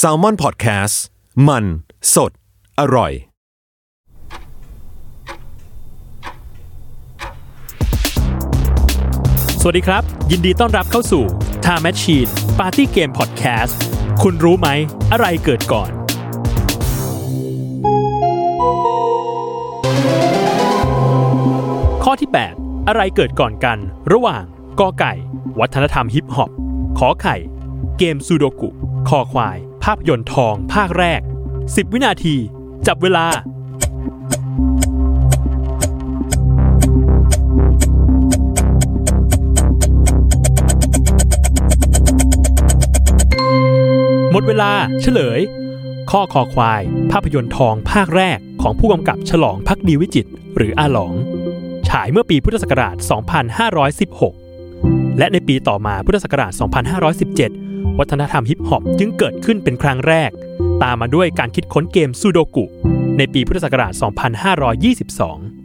s a l ม o n PODCAST มัน สด อร่อย สวัสดีครับ ยินดีต้อนรับเข้าสู่ Time Machine Party Game Podcast คุณรู้ไหม อะไรเกิดก่อน ข้อที่ 8 อะไรเกิดก่อนกัน ระหว่างกอไก่ วัฒนธรรมฮิปฮอปขอไข่ เกมซูโดกุคอควาย ภาพยนตร์ทอง ภาคแรก 10 วินาที จับเวลา หมดเวลาเฉลย ข้อคอควาย ภาพยนตร์ทองภาคแรกของผู้กำกับฉลองพักดีวิจิต หรืออาหลอง ฉายเมื่อปีพุทธศักราช 2516 และในปีต่อมาพุทธศักราช 2517 วัฒนธรรมฮิปฮอปจึงเกิดขึ้นเป็นครั้งแรก ตามมาด้วยการคิดค้นเกมซูโดกุในปีพุทธศักราช 2522